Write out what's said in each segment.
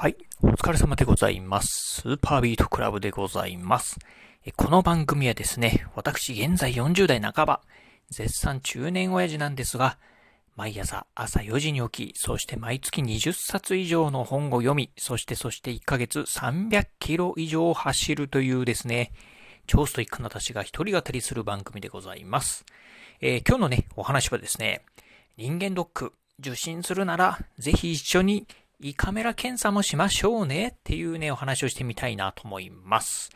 はい。お疲れ様でございます。スーパービートクラブでございます。この番組はですね、私現在40代半ば、絶賛中年親父なんですが、毎朝朝4時に起き、そして毎月20冊以上の本を読み、そしてそして1ヶ月300キロ以上走るというですね、超ストイックな私が一人語りする番組でございます。えー今日のね、お話はですね、人間ドック受診するなら、ぜひ一緒に胃カメラ検査もしましょうねっていうね、お話をしてみたいなと思います。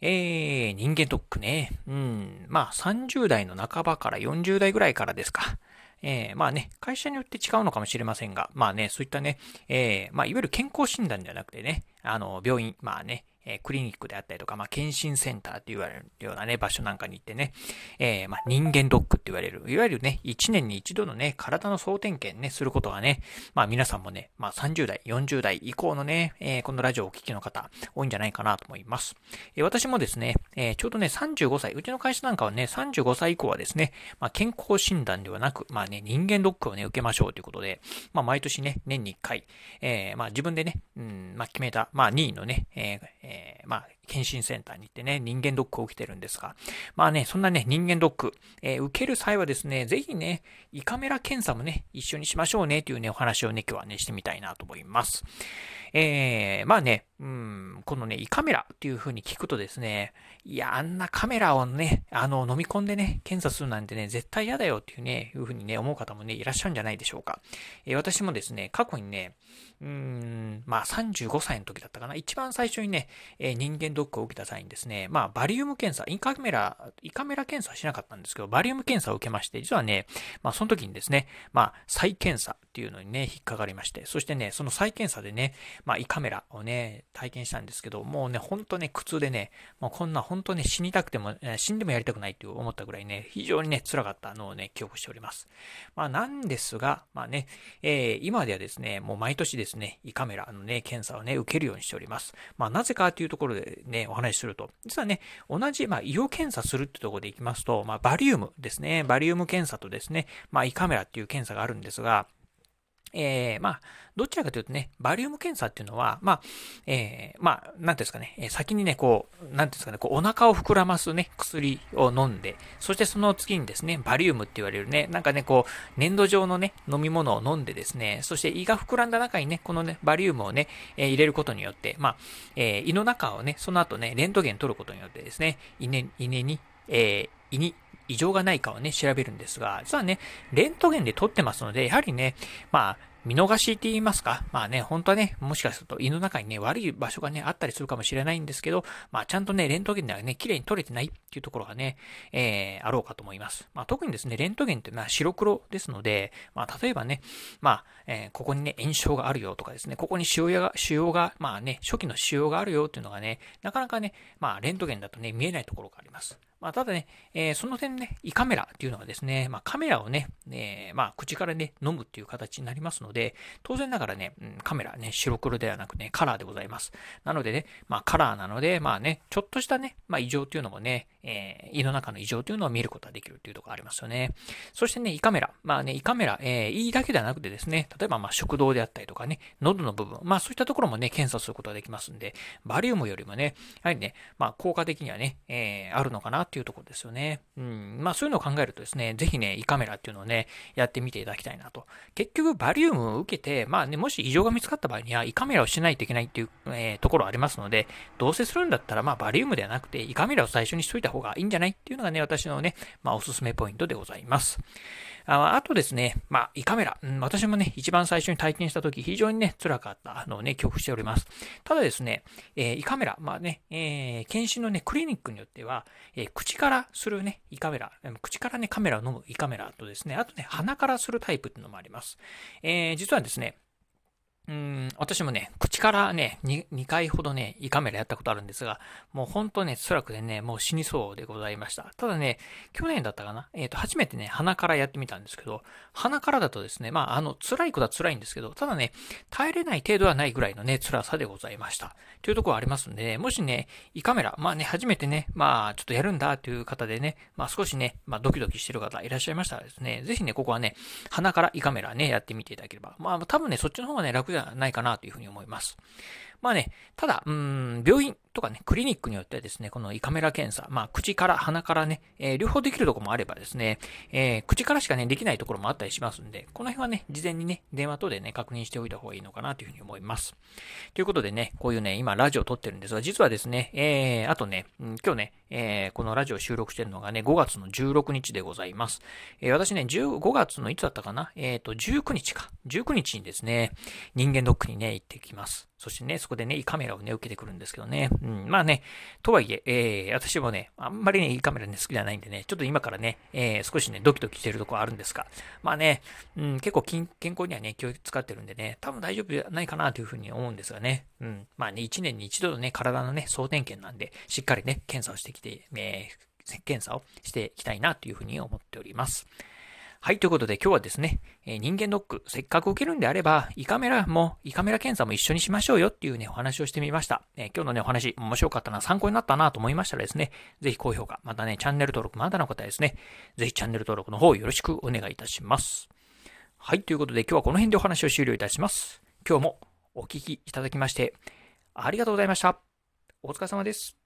えー、人間ドックね。うん。まあ、30代の半ばから40代ぐらいからですか。えー、まあね、会社によって違うのかもしれませんが、まあね、そういったね、えー、まあ、いわゆる健康診断ではなくてね、あの、病院、まあね、えクリニックであったりとか、まあ、検診センターって言われるようなね、場所なんかに行ってね、えーまあ、人間ドックって言われる、いわゆるね、1年に一度のね、体の総点検ね、することがね、まあ、皆さんもね、まあ、30代、40代以降のね、えーこのラジオをお聞きの方、多いんじゃないかなと思います。えー私もですね、えーちょうどね、35歳、うちの会社なんかはね、35歳以降はですね、まあ、健康診断ではなく、まあね、人間ドックをね、受けましょうということで、まあ、毎年ね、年に1回、えーまあ、自分でね、うん、まあ、決めた、まあ、2位のね、えーえーまあ、検診センターに行ってね、人間ドックを受けてるんですが、まあね、そんなね、人間ドック、えー受ける際はですね、ぜひね、胃カメラ検査もね、一緒にしましょうね、というね、お話をね、今日はね、してみたいなと思います。えー、まあね、うん、このね、胃カメラっていう風に聞くとですね、いや、あんなカメラをね、あの、飲み込んでね、検査するなんてね、絶対嫌だよっていうね、いう風にね、思う方もね、いらっしゃるんじゃないでしょうか。えー私もですね、過去にね、うん、まあ35歳の時だったかな。一番最初にね、えー人間ドックを受けた際にですね、まあバリウム検査、胃カメラ、胃カメラ検査はしなかったんですけど、バリウム検査を受けまして、実はね、まあその時にですね、まあ再検査っていうのにね、引っかかりまして、そしてね、その再検査でね、まあ胃カメラをね、体験したんですけど、もうね、ほんとね、苦痛でね、もうこんな本当ね、死にたくても、えー死んでもやりたくないって思ったぐらいね、非常にね、辛かったのをね、記憶しております。まあなんですが、まあね、えー今ではですね、もう毎年ですね、胃カメラのね、検査をね、受けるようにしております。まあなぜかというところでね、お話しすると、実はね、同じ、まあ胃を検査するってところでいきますと、まあバリウムですね、バリウム検査とですね、まあ胃カメラっていう検査があるんですが、えー、まあ、どちらかというとね、バリウム検査っていうのは、まあ、えー、まあ、なんですかね、先にね、こう、なんていうんですかね、こう、お腹を膨らますね、薬を飲んで、そしてその次にですね、バリウムって言われるね、なんかね、こう、粘土状のね、飲み物を飲んでですね、そして胃が膨らんだ中にね、このね、バリウムをね、えー入れることによって、まあ、えー胃の中をね、その後ね、レントゲン取ることによってですね、胃ね、胃ねに、えー胃に異常がないかをね、調べるんですが、実はね、レントゲンで取ってますので、やはりね、まあ、見逃しって言いますかまあね、本当はね、もしかすると胃の中にね、悪い場所がね、あったりするかもしれないんですけど、まあちゃんとね、レントゲンではね、綺麗に撮れてないっていうところがね、えー、あろうかと思います。まあ特にですね、レントゲンってまあ白黒ですので、まあ例えばね、まあ、えーここにね、炎症があるよとかですね、ここに腫瘍が、腫瘍が、まあね、初期の腫瘍があるよっていうのがね、なかなかね、まあレントゲンだとね、見えないところがあります。まあ、ただね、えーその点ね、胃カメラっていうのはですね、まあ、カメラをね、えーまあ、口からね、飲むっていう形になりますので、当然ながらね、うんカメラね、白黒ではなくね、カラーでございます。なのでね、まあ、カラーなので、まあね、ちょっとしたね、まあ、異常っていうのもね、えー胃の中の異常というのを見ることができるっていうところがありますよね。そしてね、胃カメラ。まあね、胃カメラ、えー胃だけではなくてですね、例えばまあ食道であったりとかね、喉の部分、まあそういったところもね、検査することができますんで、バリウムよりもね、やはりね、まあ効果的にはね、えーあるのかなっていうところですよね。うん、まあそういうのを考えるとですね、ぜひね、胃カメラっていうのをね、やってみていただきたいなと。結局、バリウムを受けて、まあね、もし異常が見つかった場合には、胃カメラをしないといけないっていう、えーところありますので、どうせするんだったら、まあバリウムではなくて、胃カメラを最初にしといた方がいいんじゃないっていうのがね、私のね、まあおすすめポイントでございます。ああとですね、まあ、胃カメラ、うん、私もね、一番最初に体験したとき、非常にね、辛かったのをね、記憶しております。ただですね、えー胃カメラ、まあね、えー検診のね、クリニックによっては、えー口からするね、胃カメラ、口からね、カメラを飲む胃カメラとですね、あとね、鼻からするタイプっていうのもあります。えー実はですね、うん、私もね、口からね2、2回ほどね、胃カメラやったことあるんですが、もう本当ね、辛くてね、もう死にそうでございました。ただね、去年だったかなえっ、と、初めてね、鼻からやってみたんですけど、鼻からだとですね、まあ、あの、辛いことは辛いんですけど、ただね、耐えれない程度はないぐらいのね、辛さでございました。というところはありますんで、ね、もしね、胃カメラ、まあね、初めてね、まあ、ちょっとやるんだという方でね、まあ少しね、まあドキドキしてる方いらっしゃいましたらですね、ぜひね、ここはね、鼻から胃カメラね、やってみていただければ。まあ多分ね、そっちの方がね、楽じゃではないかなというふうに思います。まあね、ただ、うん、病院とかね、クリニックによってはですね、この胃カメラ検査、まあ、口から、鼻からね、えー、両方できるとこもあればですね、えー、口からしかね、できないところもあったりしますんで、この辺はね、事前にね、電話等でね、確認しておいた方がいいのかなというふうに思います。ということでね、こういうね、今、ラジオを撮ってるんですが、実はですね、えー、あとね、今日ね、えー、このラジオ収録してるのがね、5月の16日でございます。えー、私ね、5月のいつだったかな？えっ、ー、と、19日か。19日にですね、人間ドックにね、行ってきます。そしてね、そこでね、胃カメラをね、受けてくるんですけどね。うん、まあね、とはいえ、えー、私もね、あんまりね、胃カメラね、好きじゃないんでね、ちょっと今からね、えー、少しね、ドキドキしてるとこあるんですが、まあね、うん、結構健康にはね、気を使ってるんでね、多分大丈夫じゃないかなというふうに思うんですがね。うん、まあね、1年に一度のね、体のね、総点検なんで、しっかりね、検査をしてきて、えー、検査をしていきたいなというふうに思っております。はい、ということで今日はですね、えー、人間ドック、せっかく受けるんであれば、胃カメラも、胃カメラ検査も一緒にしましょうよっていうね、お話をしてみました。えー、今日のね、お話、面白かったな、参考になったなと思いましたらですね、ぜひ高評価、またね、チャンネル登録まだの方ですね、ぜひチャンネル登録の方よろしくお願いいたします。はい、ということで今日はこの辺でお話を終了いたします。今日もお聴きいただきまして、ありがとうございました。お疲れ様です。